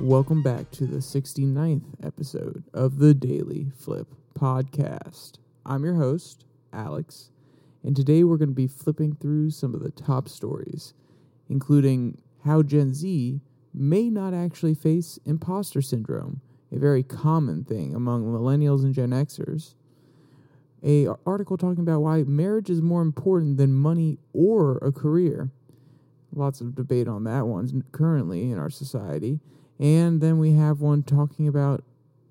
Welcome back to the 69th episode of the DailyFlip Podcast. I'm your host, Alex, and today we're going to be flipping through some of the top stories, including how Gen Z may not actually face imposter syndrome, a very common thing among millennials and Gen Xers. A article talking about why marriage is more important than money or a career. Lots of debate on that one currently in our society. And then we have one talking about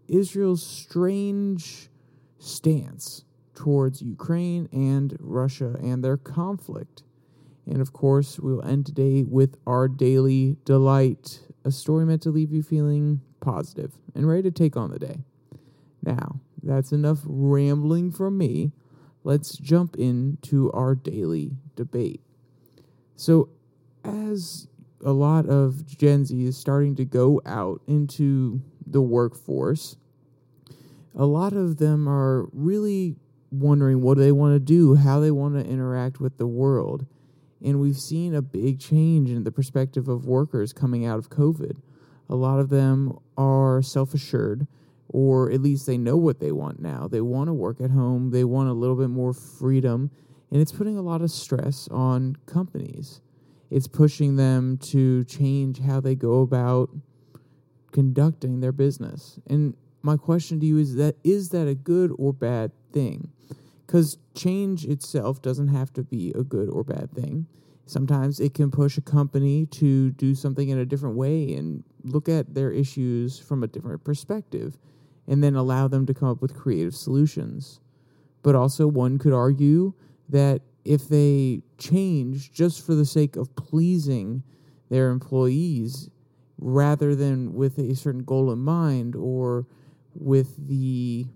Israel's strange stance towards Ukraine and Russia and their conflict. And of course, we'll end today with our daily delight, a story meant to leave you feeling positive and ready to take on the day. Now, that's enough rambling from me. Let's jump into our daily debate. So, as a lot of Gen Z is starting to go out into the workforce, a lot of them are really wondering what they want to do, how they want to interact with the world. And we've seen a big change in the perspective of workers coming out of COVID. A lot of them are self assured, or at least they know what they want now. They want to work at home, they want a little bit more freedom, and it's putting a lot of stress on companies it's pushing them to change how they go about conducting their business. And my question to you is that is that a good or bad thing? Because change itself doesn't have to be a good or bad thing. Sometimes it can push a company to do something in a different way and look at their issues from a different perspective and then allow them to come up with creative solutions. But also, one could argue that if they change just for the sake of pleasing their employees rather than with a certain goal in mind or with the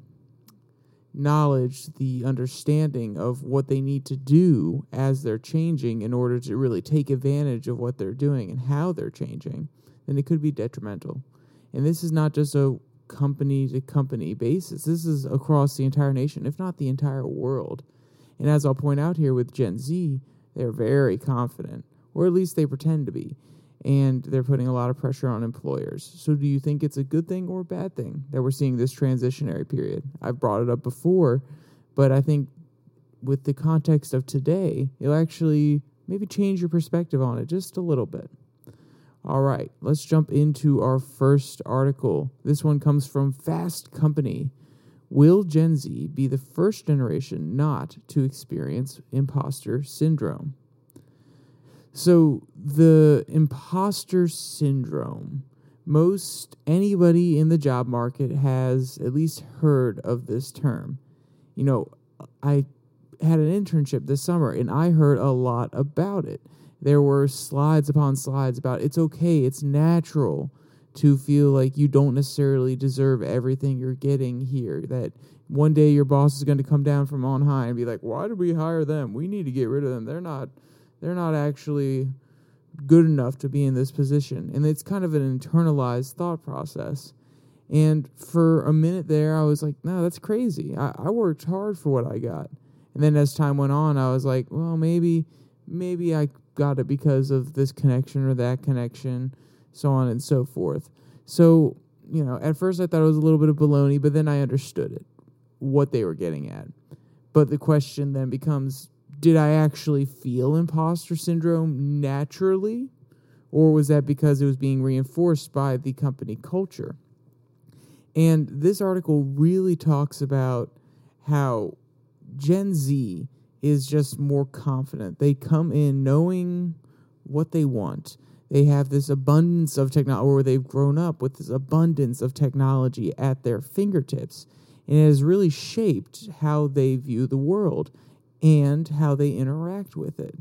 knowledge, the understanding of what they need to do as they're changing in order to really take advantage of what they're doing and how they're changing, then it could be detrimental. And this is not just a company to company basis, this is across the entire nation, if not the entire world. And as I'll point out here with Gen Z, they're very confident, or at least they pretend to be. And they're putting a lot of pressure on employers. So, do you think it's a good thing or a bad thing that we're seeing this transitionary period? I've brought it up before, but I think with the context of today, it'll actually maybe change your perspective on it just a little bit. All right, let's jump into our first article. This one comes from Fast Company. Will Gen Z be the first generation not to experience imposter syndrome? So, the imposter syndrome, most anybody in the job market has at least heard of this term. You know, I had an internship this summer and I heard a lot about it. There were slides upon slides about it's okay, it's natural to feel like you don't necessarily deserve everything you're getting here. That one day your boss is going to come down from on high and be like, "Why did we hire them? We need to get rid of them. They're not they're not actually good enough to be in this position." And it's kind of an internalized thought process. And for a minute there, I was like, "No, that's crazy. I, I worked hard for what I got." And then as time went on, I was like, "Well, maybe maybe I got it because of this connection or that connection." So on and so forth. So, you know, at first I thought it was a little bit of baloney, but then I understood it, what they were getting at. But the question then becomes did I actually feel imposter syndrome naturally? Or was that because it was being reinforced by the company culture? And this article really talks about how Gen Z is just more confident. They come in knowing what they want they have this abundance of technology, or they've grown up with this abundance of technology at their fingertips. And it has really shaped how they view the world and how they interact with it.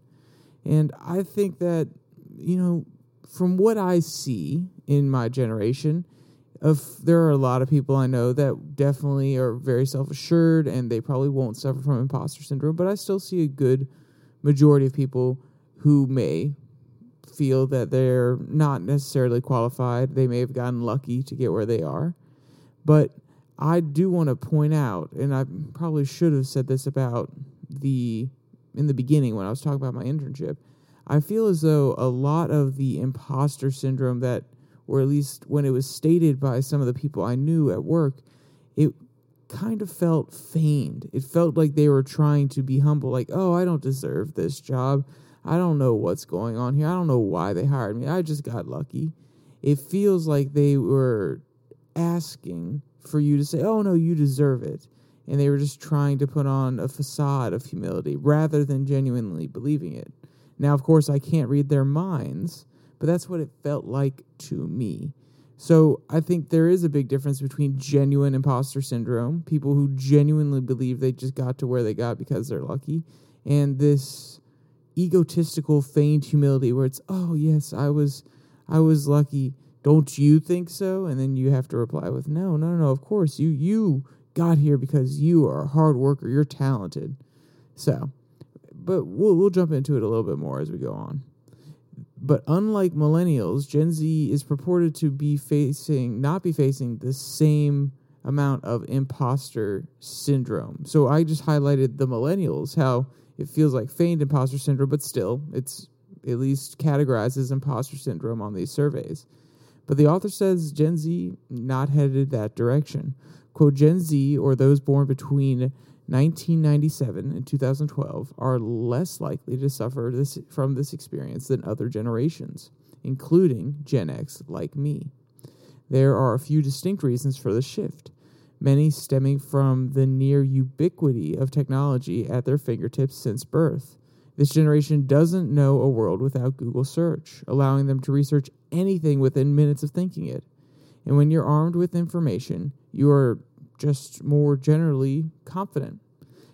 And I think that, you know, from what I see in my generation, of there are a lot of people I know that definitely are very self assured and they probably won't suffer from imposter syndrome, but I still see a good majority of people who may feel that they're not necessarily qualified. They may have gotten lucky to get where they are. But I do want to point out, and I probably should have said this about the in the beginning when I was talking about my internship. I feel as though a lot of the imposter syndrome that or at least when it was stated by some of the people I knew at work, it kind of felt feigned. It felt like they were trying to be humble, like, oh, I don't deserve this job. I don't know what's going on here. I don't know why they hired me. I just got lucky. It feels like they were asking for you to say, oh, no, you deserve it. And they were just trying to put on a facade of humility rather than genuinely believing it. Now, of course, I can't read their minds, but that's what it felt like to me. So I think there is a big difference between genuine imposter syndrome, people who genuinely believe they just got to where they got because they're lucky, and this egotistical feigned humility where it's, "Oh, yes, I was I was lucky. Don't you think so?" And then you have to reply with, "No, no, no, of course. You you got here because you are a hard worker, you're talented." So, but we'll we'll jump into it a little bit more as we go on. But unlike millennials, Gen Z is purported to be facing not be facing the same amount of imposter syndrome. So I just highlighted the millennials how it feels like feigned imposter syndrome, but still it's at least categorized as imposter syndrome on these surveys. But the author says Gen Z not headed that direction. Quote Gen Z or those born between 1997 and 2012 are less likely to suffer this, from this experience than other generations, including Gen X like me. There are a few distinct reasons for the shift, many stemming from the near ubiquity of technology at their fingertips since birth. This generation doesn't know a world without Google search, allowing them to research anything within minutes of thinking it. And when you're armed with information, you are just more generally confident,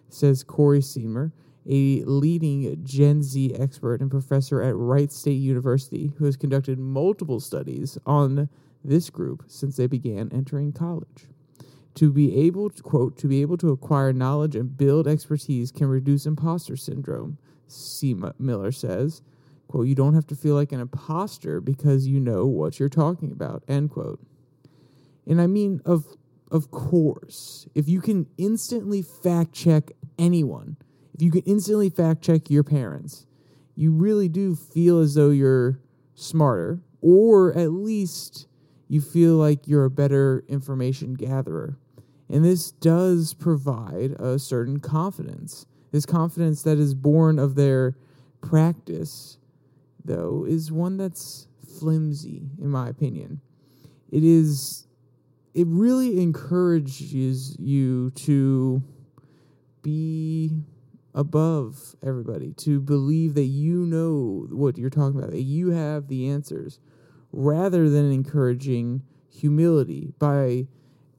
says Corey Seemiller, a leading Gen Z expert and professor at Wright State University who has conducted multiple studies on this group since they began entering college. To be able to quote, to be able to acquire knowledge and build expertise can reduce imposter syndrome, C. Miller says. Quote, you don't have to feel like an imposter because you know what you're talking about, end quote. And I mean, of of course, if you can instantly fact check anyone, if you can instantly fact check your parents, you really do feel as though you're smarter, or at least you feel like you're a better information gatherer. And this does provide a certain confidence. This confidence that is born of their practice, though, is one that's flimsy, in my opinion. It is it really encourages you to be above everybody, to believe that you know what you're talking about, that you have the answers, rather than encouraging humility by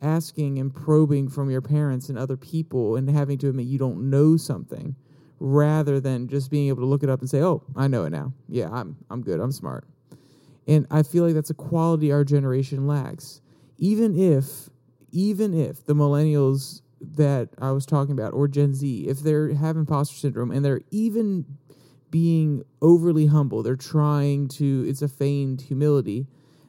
asking and probing from your parents and other people and having to admit you don't know something rather than just being able to look it up and say, "Oh, I know it now. Yeah, I'm I'm good. I'm smart." And I feel like that's a quality our generation lacks even if even if the millennials that I was talking about or Gen Z, if they're have imposter syndrome and they're even being overly humble, they're trying to it's a feigned humility,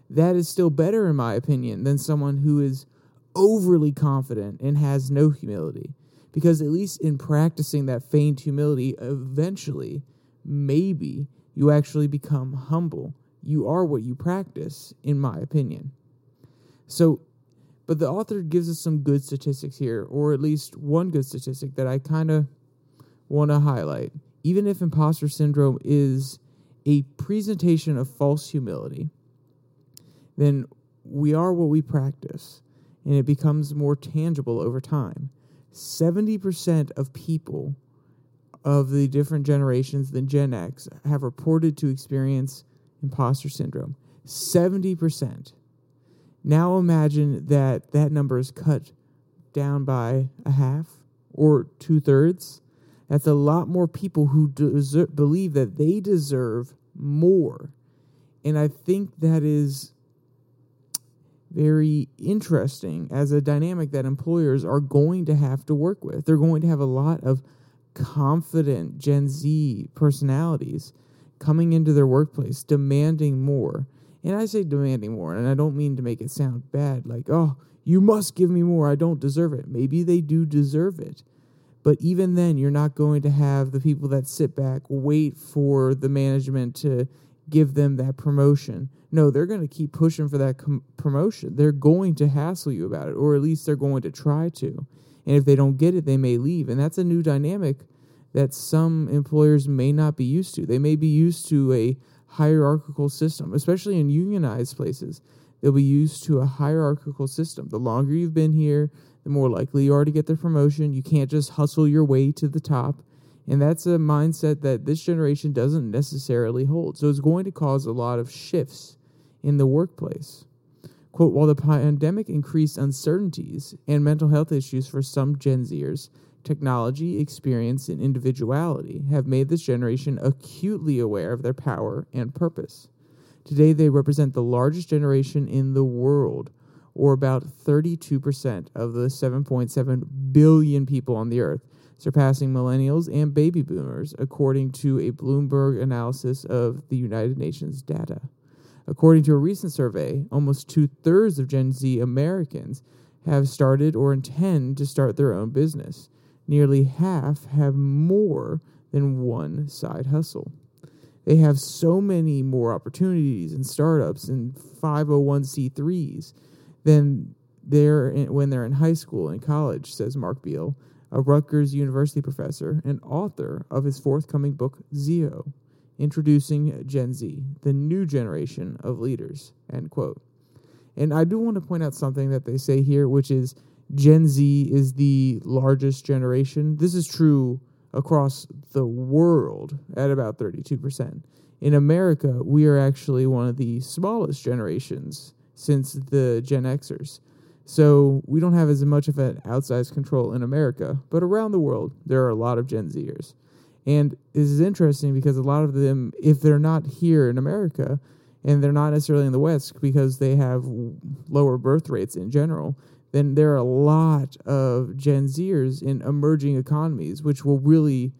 that is still better in my opinion than someone who is overly confident and has no humility. Because at least in practicing that feigned humility, eventually, maybe you actually become humble. You are what you practice, in my opinion. So, but the author gives us some good statistics here, or at least one good statistic that I kind of want to highlight. Even if imposter syndrome is a presentation of false humility, then we are what we practice, and it becomes more tangible over time. 70% of people of the different generations than Gen X have reported to experience imposter syndrome. 70%. Now imagine that that number is cut down by a half or two thirds. That's a lot more people who deserve, believe that they deserve more. And I think that is very interesting as a dynamic that employers are going to have to work with. They're going to have a lot of confident Gen Z personalities coming into their workplace demanding more. And I say demanding more, and I don't mean to make it sound bad, like, oh, you must give me more. I don't deserve it. Maybe they do deserve it. But even then, you're not going to have the people that sit back, wait for the management to give them that promotion. No, they're going to keep pushing for that com- promotion. They're going to hassle you about it, or at least they're going to try to. And if they don't get it, they may leave. And that's a new dynamic that some employers may not be used to. They may be used to a hierarchical system, especially in unionized places. They'll be used to a hierarchical system. The longer you've been here, the more likely you are to get the promotion. You can't just hustle your way to the top. And that's a mindset that this generation doesn't necessarily hold. So it's going to cause a lot of shifts in the workplace. Quote, while the pandemic increased uncertainties and mental health issues for some Gen Zers, technology, experience, and individuality have made this generation acutely aware of their power and purpose. Today, they represent the largest generation in the world, or about 32% of the 7.7 billion people on the earth, surpassing millennials and baby boomers, according to a Bloomberg analysis of the United Nations data. According to a recent survey, almost two thirds of Gen Z Americans have started or intend to start their own business. Nearly half have more than one side hustle. They have so many more opportunities and startups and 501c3s than they're in, when they're in high school and college, says Mark Beal, a Rutgers University professor and author of his forthcoming book, Zeo Introducing Gen Z, the new generation of leaders. End quote. And I do want to point out something that they say here, which is Gen Z is the largest generation. This is true across the world at about 32%. In America, we are actually one of the smallest generations since the Gen Xers. So we don't have as much of an outsized control in America, but around the world, there are a lot of Gen Zers. And this is interesting because a lot of them, if they're not here in America, and they're not necessarily in the West because they have lower birth rates in general, then there are a lot of Gen Zers in emerging economies, which will really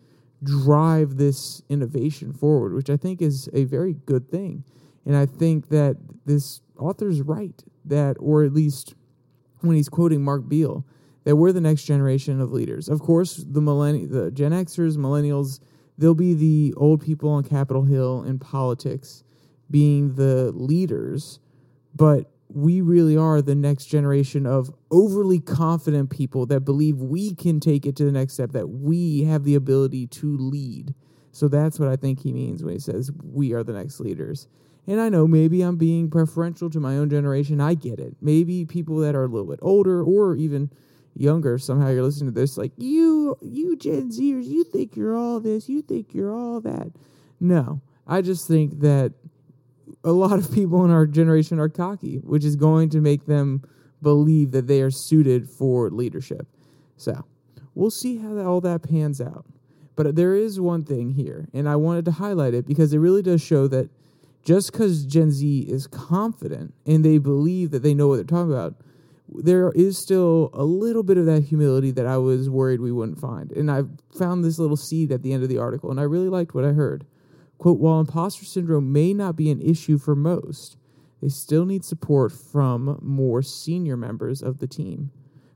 drive this innovation forward, which I think is a very good thing. And I think that this author's right that, or at least when he's quoting Mark Beal, that we're the next generation of leaders. Of course, the millenni- the Gen Xers, millennials, they'll be the old people on Capitol Hill in politics being the leaders, but we really are the next generation of overly confident people that believe we can take it to the next step, that we have the ability to lead. So that's what I think he means when he says we are the next leaders. And I know maybe I'm being preferential to my own generation. I get it. Maybe people that are a little bit older or even younger, somehow you're listening to this like, you, you Gen Zers, you think you're all this, you think you're all that. No, I just think that a lot of people in our generation are cocky, which is going to make them believe that they are suited for leadership. So we'll see how that, all that pans out. But there is one thing here, and I wanted to highlight it because it really does show that just because Gen Z is confident and they believe that they know what they're talking about, there is still a little bit of that humility that I was worried we wouldn't find. And I found this little seed at the end of the article, and I really liked what I heard. Quote, while imposter syndrome may not be an issue for most, they still need support from more senior members of the team.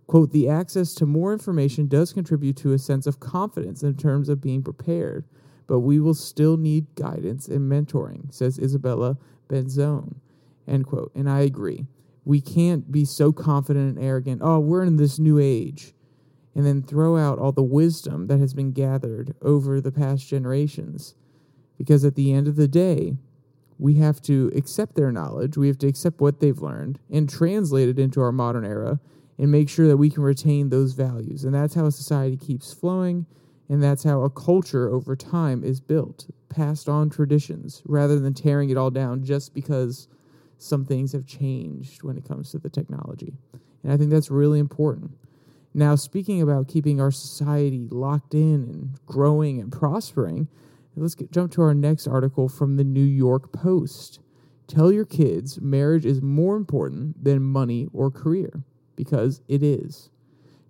Quote, the access to more information does contribute to a sense of confidence in terms of being prepared, but we will still need guidance and mentoring, says Isabella Benzone. End quote. And I agree. We can't be so confident and arrogant, oh, we're in this new age, and then throw out all the wisdom that has been gathered over the past generations because at the end of the day, we have to accept their knowledge, we have to accept what they've learned and translate it into our modern era and make sure that we can retain those values. And that's how a society keeps flowing, and that's how a culture over time is built, passed on traditions, rather than tearing it all down just because some things have changed when it comes to the technology. And I think that's really important. Now, speaking about keeping our society locked in and growing and prospering, Let's get, jump to our next article from the New York Post. Tell your kids marriage is more important than money or career because it is.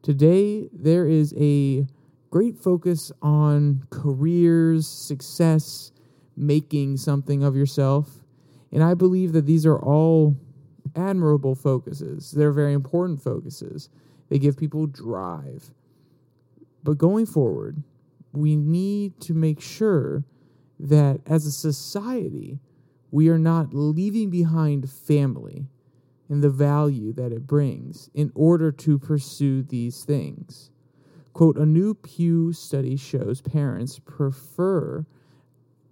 Today, there is a great focus on careers, success, making something of yourself. And I believe that these are all admirable focuses. They're very important focuses. They give people drive. But going forward, we need to make sure that as a society, we are not leaving behind family and the value that it brings in order to pursue these things. Quote, a new Pew study shows parents prefer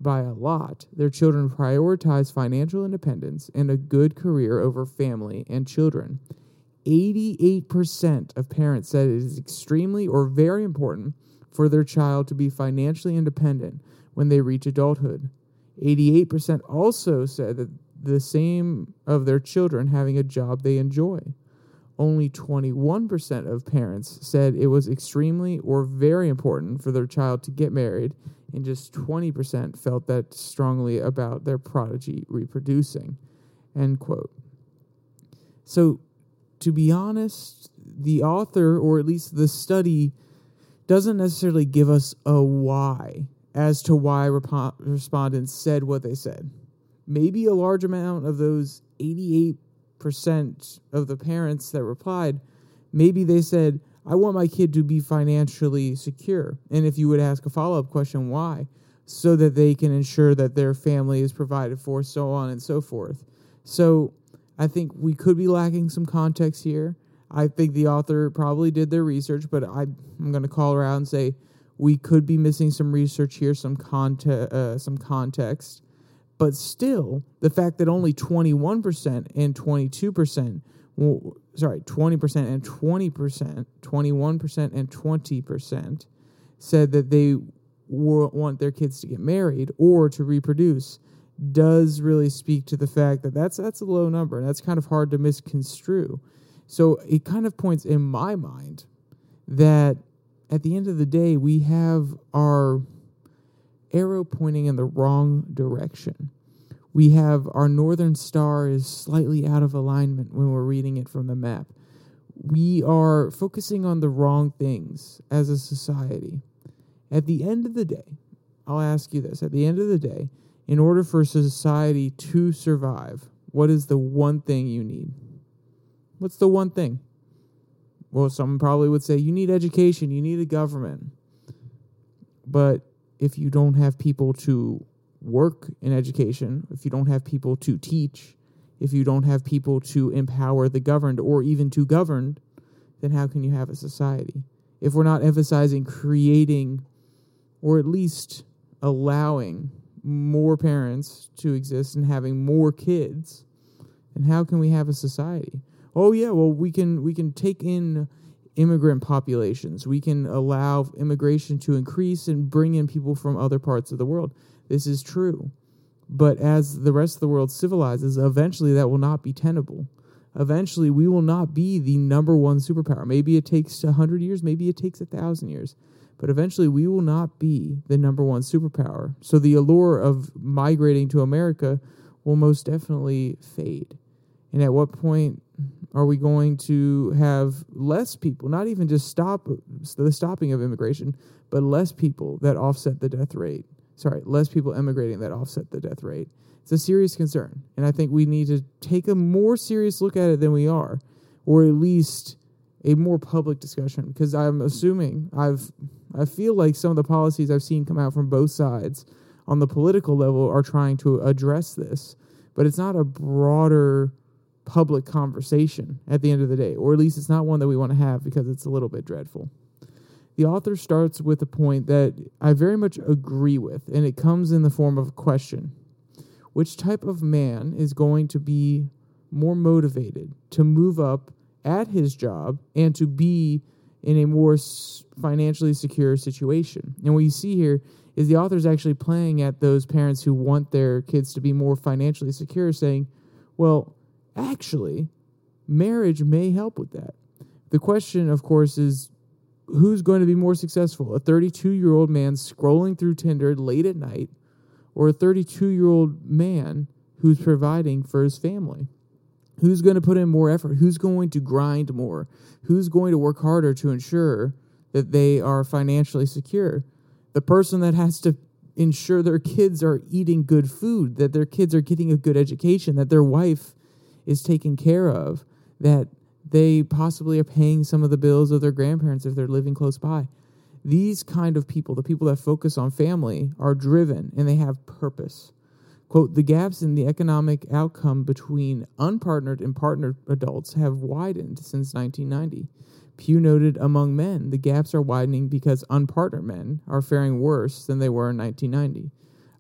by a lot their children prioritize financial independence and a good career over family and children. 88% of parents said it is extremely or very important for their child to be financially independent when they reach adulthood. 88% also said that the same of their children having a job they enjoy. Only 21% of parents said it was extremely or very important for their child to get married, and just 20% felt that strongly about their prodigy reproducing. End quote. So, to be honest, the author, or at least the study, doesn't necessarily give us a why as to why rep- respondents said what they said. Maybe a large amount of those 88% of the parents that replied, maybe they said, I want my kid to be financially secure. And if you would ask a follow up question, why? So that they can ensure that their family is provided for, so on and so forth. So I think we could be lacking some context here. I think the author probably did their research, but I, am going to call out and say we could be missing some research here, some conte- uh, some context. But still, the fact that only 21% and 22%, well, sorry, 20% and 20%, 21% and 20% said that they want their kids to get married or to reproduce does really speak to the fact that that's that's a low number and that's kind of hard to misconstrue. So it kind of points in my mind that at the end of the day we have our arrow pointing in the wrong direction. We have our northern star is slightly out of alignment when we're reading it from the map. We are focusing on the wrong things as a society. At the end of the day, I'll ask you this at the end of the day, in order for society to survive, what is the one thing you need? What's the one thing? Well, someone probably would say you need education, you need a government. But if you don't have people to work in education, if you don't have people to teach, if you don't have people to empower the governed or even to govern, then how can you have a society? If we're not emphasizing creating or at least allowing more parents to exist and having more kids, then how can we have a society? Oh yeah, well we can we can take in immigrant populations. We can allow immigration to increase and bring in people from other parts of the world. This is true. But as the rest of the world civilizes, eventually that will not be tenable. Eventually, we will not be the number one superpower. Maybe it takes a hundred years, maybe it takes a thousand years, but eventually we will not be the number one superpower. So the allure of migrating to America will most definitely fade. And at what point are we going to have less people, not even just stop the stopping of immigration, but less people that offset the death rate? Sorry, less people emigrating that offset the death rate. It's a serious concern. And I think we need to take a more serious look at it than we are, or at least a more public discussion. Because I'm assuming I've I feel like some of the policies I've seen come out from both sides on the political level are trying to address this, but it's not a broader public conversation at the end of the day, or at least it's not one that we want to have because it's a little bit dreadful. The author starts with a point that I very much agree with, and it comes in the form of a question Which type of man is going to be more motivated to move up at his job and to be in a more financially secure situation? And what you see here is the author is actually playing at those parents who want their kids to be more financially secure, saying, Well, Actually, marriage may help with that. The question, of course, is who's going to be more successful? A 32 year old man scrolling through Tinder late at night, or a 32 year old man who's providing for his family? Who's going to put in more effort? Who's going to grind more? Who's going to work harder to ensure that they are financially secure? The person that has to ensure their kids are eating good food, that their kids are getting a good education, that their wife is taken care of, that they possibly are paying some of the bills of their grandparents if they're living close by. These kind of people, the people that focus on family, are driven and they have purpose. Quote, the gaps in the economic outcome between unpartnered and partnered adults have widened since 1990. Pew noted among men, the gaps are widening because unpartnered men are faring worse than they were in 1990.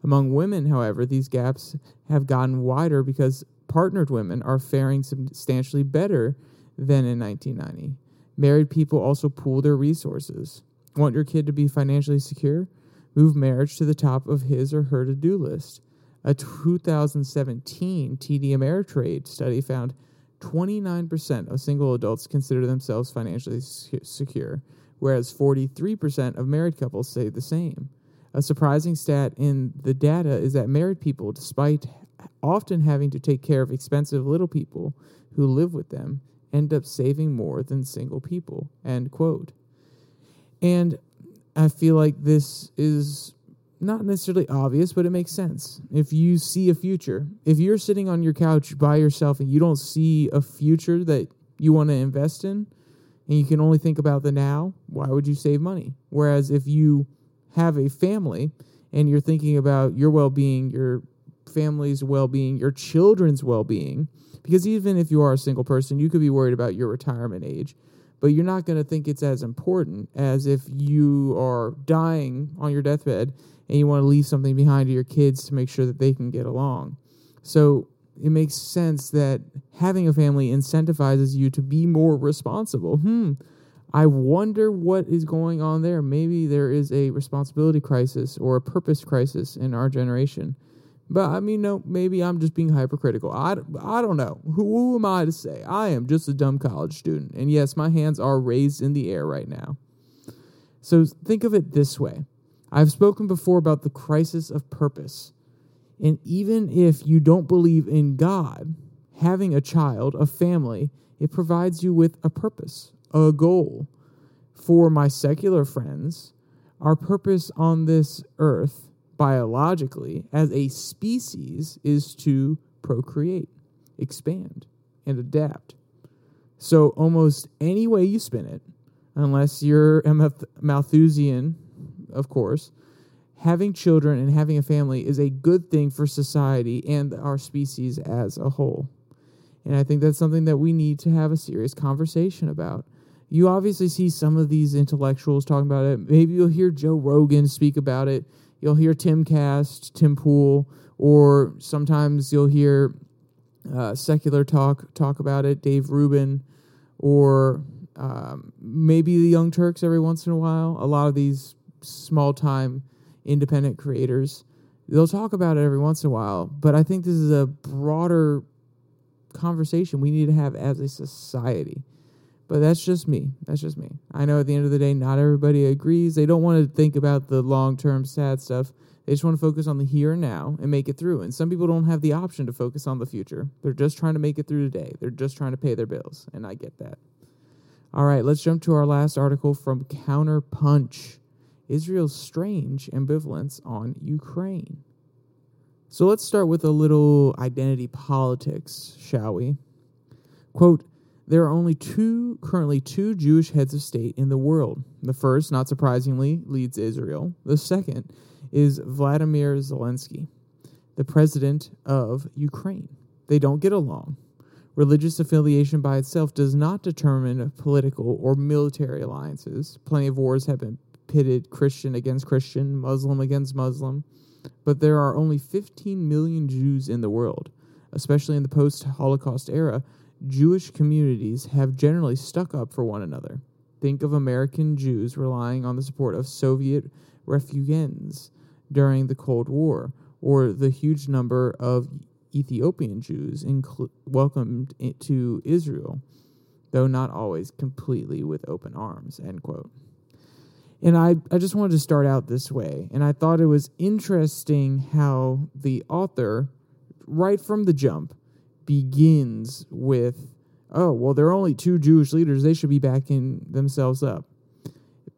Among women, however, these gaps have gotten wider because partnered women are faring substantially better than in 1990. Married people also pool their resources. Want your kid to be financially secure? Move marriage to the top of his or her to do list. A 2017 TD Ameritrade study found 29% of single adults consider themselves financially secure, whereas 43% of married couples say the same. A surprising stat in the data is that married people, despite often having to take care of expensive little people who live with them, end up saving more than single people. End quote. And I feel like this is not necessarily obvious, but it makes sense. If you see a future, if you're sitting on your couch by yourself and you don't see a future that you want to invest in, and you can only think about the now, why would you save money? Whereas if you have a family and you're thinking about your well being, your family's well being, your children's well being, because even if you are a single person, you could be worried about your retirement age, but you're not going to think it's as important as if you are dying on your deathbed and you want to leave something behind to your kids to make sure that they can get along. So it makes sense that having a family incentivizes you to be more responsible. Hmm. I wonder what is going on there. Maybe there is a responsibility crisis or a purpose crisis in our generation. But I mean, no, maybe I'm just being hypercritical. I, I don't know. Who, who am I to say? I am just a dumb college student. And yes, my hands are raised in the air right now. So think of it this way I've spoken before about the crisis of purpose. And even if you don't believe in God, having a child, a family, it provides you with a purpose, a goal. For my secular friends, our purpose on this earth, biologically, as a species, is to procreate, expand, and adapt. So, almost any way you spin it, unless you're a Malthusian of course, having children and having a family is a good thing for society and our species as a whole. And I think that's something that we need to have a serious conversation about. You obviously see some of these intellectuals talking about it. Maybe you'll hear Joe Rogan speak about it. You'll hear Timcast, Tim Pool, or sometimes you'll hear uh, secular talk talk about it. Dave Rubin, or um, maybe the Young Turks every once in a while. A lot of these small time independent creators. They'll talk about it every once in a while, but I think this is a broader conversation we need to have as a society. But that's just me. That's just me. I know at the end of the day, not everybody agrees. They don't want to think about the long term sad stuff. They just want to focus on the here and now and make it through. And some people don't have the option to focus on the future. They're just trying to make it through today. They're just trying to pay their bills. And I get that. All right, let's jump to our last article from Counterpunch. Israel's strange ambivalence on Ukraine. So let's start with a little identity politics, shall we? Quote, there are only two, currently two Jewish heads of state in the world. The first, not surprisingly, leads Israel. The second is Vladimir Zelensky, the president of Ukraine. They don't get along. Religious affiliation by itself does not determine political or military alliances. Plenty of wars have been pitted Christian against Christian, Muslim against Muslim, but there are only 15 million Jews in the world. Especially in the post Holocaust era, Jewish communities have generally stuck up for one another. Think of American Jews relying on the support of Soviet refugees during the Cold War, or the huge number of Ethiopian Jews welcomed to Israel, though not always completely with open arms. End quote. And I, I just wanted to start out this way. And I thought it was interesting how the author, right from the jump, begins with, oh, well, there are only two Jewish leaders. They should be backing themselves up.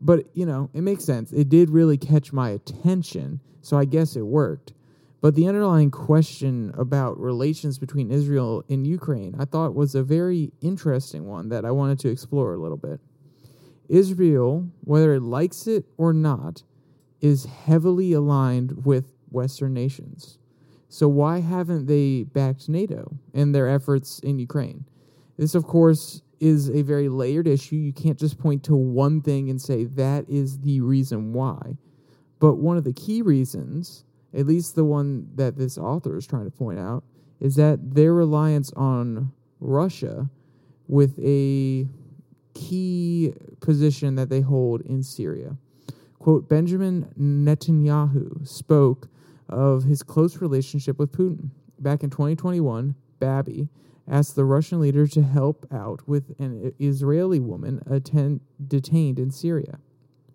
But, you know, it makes sense. It did really catch my attention. So I guess it worked. But the underlying question about relations between Israel and Ukraine, I thought was a very interesting one that I wanted to explore a little bit. Israel, whether it likes it or not, is heavily aligned with Western nations. So why haven't they backed NATO and their efforts in Ukraine? This, of course, is a very layered issue. You can't just point to one thing and say that is the reason why. But one of the key reasons, at least the one that this author is trying to point out, is that their reliance on Russia with a key position that they hold in Syria. Quote Benjamin Netanyahu spoke of his close relationship with Putin. Back in 2021, Bibi asked the Russian leader to help out with an Israeli woman attend, detained in Syria.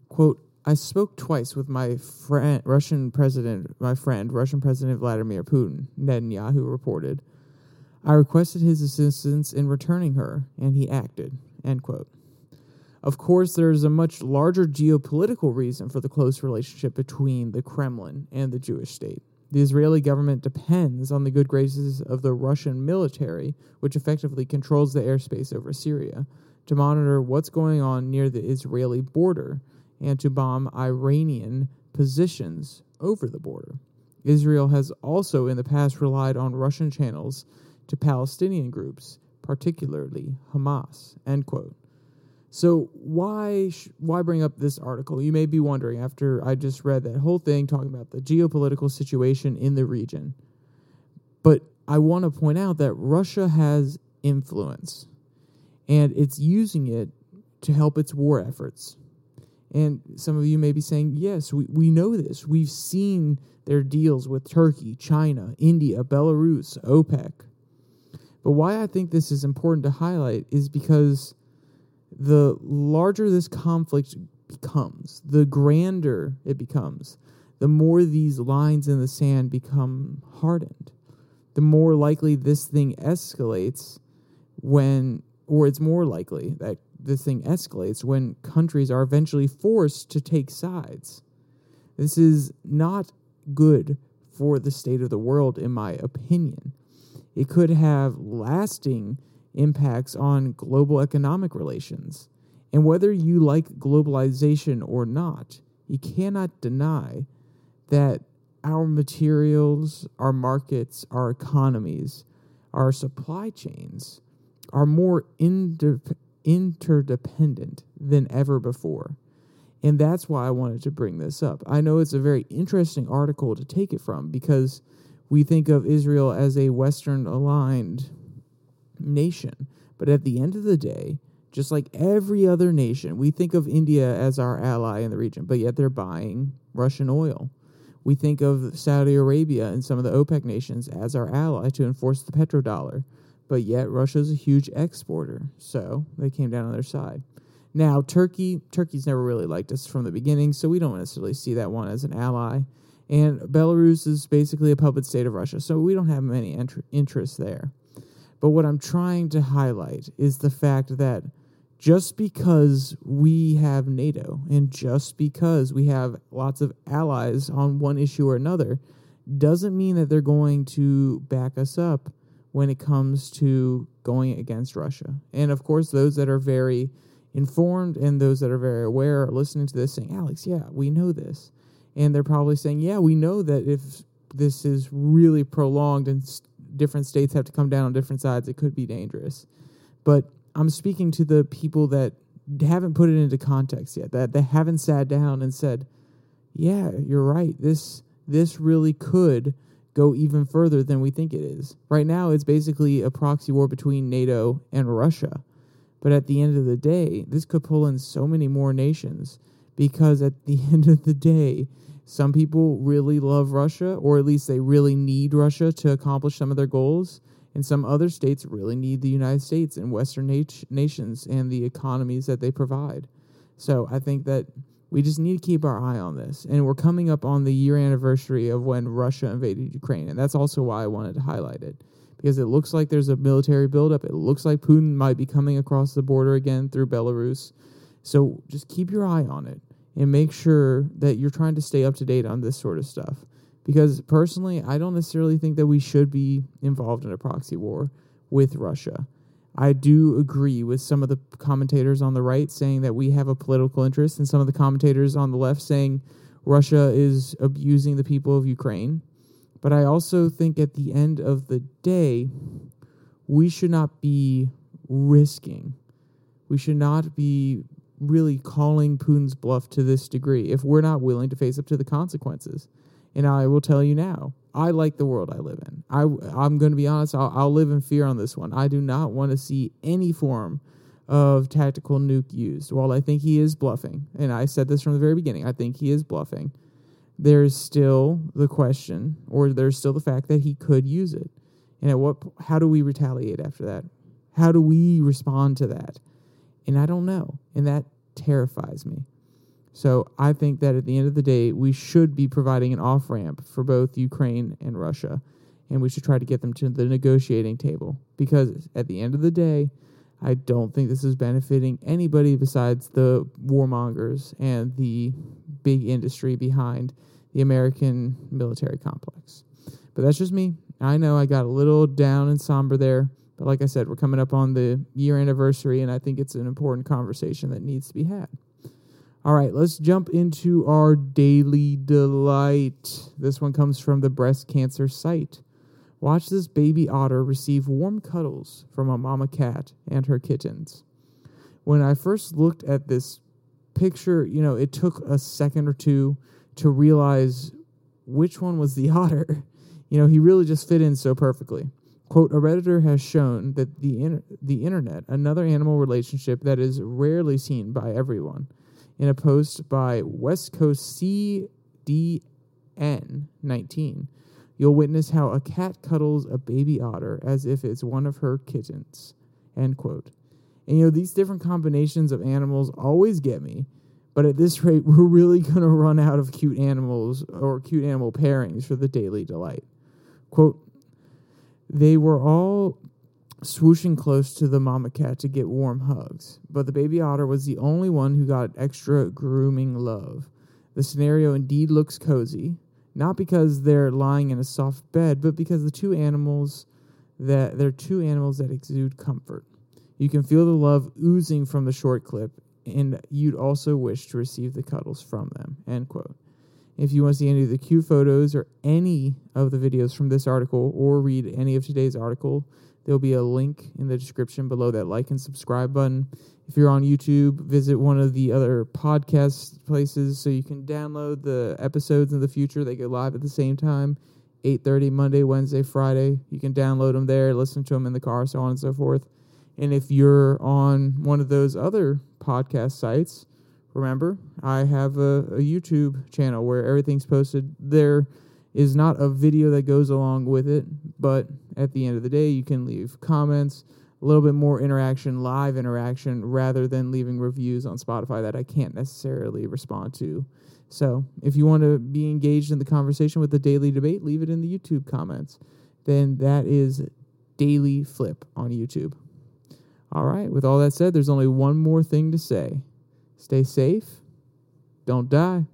Quote, I spoke twice with my friend, Russian president, my friend, Russian President Vladimir Putin, Netanyahu reported. I requested his assistance in returning her, and he acted. End quote. Of course, there's a much larger geopolitical reason for the close relationship between the Kremlin and the Jewish state. The Israeli government depends on the good graces of the Russian military, which effectively controls the airspace over Syria, to monitor what's going on near the Israeli border and to bomb Iranian positions over the border. Israel has also in the past relied on Russian channels to Palestinian groups, particularly Hamas. End quote. So why sh- why bring up this article? You may be wondering after I just read that whole thing talking about the geopolitical situation in the region. But I want to point out that Russia has influence and it's using it to help its war efforts. And some of you may be saying, yes, we, we know this. We've seen their deals with Turkey, China, India, Belarus, OPEC. But why I think this is important to highlight is because the larger this conflict becomes, the grander it becomes, the more these lines in the sand become hardened, the more likely this thing escalates when, or it's more likely that this thing escalates when countries are eventually forced to take sides. This is not good for the state of the world, in my opinion. It could have lasting impacts on global economic relations. And whether you like globalization or not, you cannot deny that our materials, our markets, our economies, our supply chains are more inter- interdependent than ever before. And that's why I wanted to bring this up. I know it's a very interesting article to take it from because we think of Israel as a Western aligned nation. But at the end of the day, just like every other nation, we think of India as our ally in the region, but yet they're buying Russian oil. We think of Saudi Arabia and some of the OPEC nations as our ally to enforce the petrodollar, but yet Russia's a huge exporter, so they came down on their side. Now, Turkey, Turkey's never really liked us from the beginning, so we don't necessarily see that one as an ally. And Belarus is basically a puppet state of Russia, so we don't have many int- interests there. But what I'm trying to highlight is the fact that just because we have NATO and just because we have lots of allies on one issue or another doesn't mean that they're going to back us up when it comes to going against Russia. And of course, those that are very informed and those that are very aware are listening to this saying, Alex, yeah, we know this. And they're probably saying, yeah, we know that if this is really prolonged and different states have to come down on different sides, it could be dangerous. But I'm speaking to the people that haven't put it into context yet, that they haven't sat down and said, "Yeah, you're right. This this really could go even further than we think it is." Right now, it's basically a proxy war between NATO and Russia. But at the end of the day, this could pull in so many more nations because at the end of the day, some people really love Russia, or at least they really need Russia to accomplish some of their goals. And some other states really need the United States and Western nat- nations and the economies that they provide. So I think that we just need to keep our eye on this. And we're coming up on the year anniversary of when Russia invaded Ukraine. And that's also why I wanted to highlight it. Because it looks like there's a military buildup. It looks like Putin might be coming across the border again through Belarus. So just keep your eye on it and make sure that you're trying to stay up to date on this sort of stuff. Because personally, I don't necessarily think that we should be involved in a proxy war with Russia. I do agree with some of the commentators on the right saying that we have a political interest, and some of the commentators on the left saying Russia is abusing the people of Ukraine. But I also think at the end of the day, we should not be risking. We should not be really calling Putin's bluff to this degree if we're not willing to face up to the consequences. And I will tell you now, I like the world I live in. I, I'm going to be honest, I'll, I'll live in fear on this one. I do not want to see any form of tactical nuke used. While I think he is bluffing, and I said this from the very beginning, I think he is bluffing, there's still the question, or there's still the fact that he could use it. And at what, how do we retaliate after that? How do we respond to that? And I don't know. And that terrifies me. So I think that at the end of the day, we should be providing an off ramp for both Ukraine and Russia. And we should try to get them to the negotiating table. Because at the end of the day, I don't think this is benefiting anybody besides the warmongers and the big industry behind the American military complex. But that's just me. I know I got a little down and somber there. But like I said, we're coming up on the year anniversary, and I think it's an important conversation that needs to be had. All right, let's jump into our daily delight. This one comes from the breast cancer site. Watch this baby otter receive warm cuddles from a mama cat and her kittens. When I first looked at this picture, you know, it took a second or two to realize which one was the otter. You know, he really just fit in so perfectly. Quote, a Redditor has shown that the, the internet, another animal relationship that is rarely seen by everyone. In a post by West Coast CDN 19, you'll witness how a cat cuddles a baby otter as if it's one of her kittens. End quote. And you know, these different combinations of animals always get me, but at this rate, we're really going to run out of cute animals or cute animal pairings for the daily delight. Quote, they were all swooshing close to the mama cat to get warm hugs, but the baby otter was the only one who got extra grooming love. The scenario indeed looks cozy, not because they're lying in a soft bed, but because the two animals that they're two animals that exude comfort. You can feel the love oozing from the short clip, and you'd also wish to receive the cuddles from them. End quote. If you want to see any of the cute photos or any of the videos from this article or read any of today's article, there'll be a link in the description below that like and subscribe button. If you're on YouTube, visit one of the other podcast places so you can download the episodes in the future. They go live at the same time, 8:30 Monday, Wednesday, Friday. You can download them there, listen to them in the car, so on and so forth. And if you're on one of those other podcast sites, remember, I have a, a YouTube channel where everything's posted. There is not a video that goes along with it, but at the end of the day, you can leave comments a little bit more interaction, live interaction, rather than leaving reviews on Spotify that I can't necessarily respond to. So, if you want to be engaged in the conversation with the daily debate, leave it in the YouTube comments. Then that is DailyFlip on YouTube. All right, with all that said, there's only one more thing to say stay safe, don't die.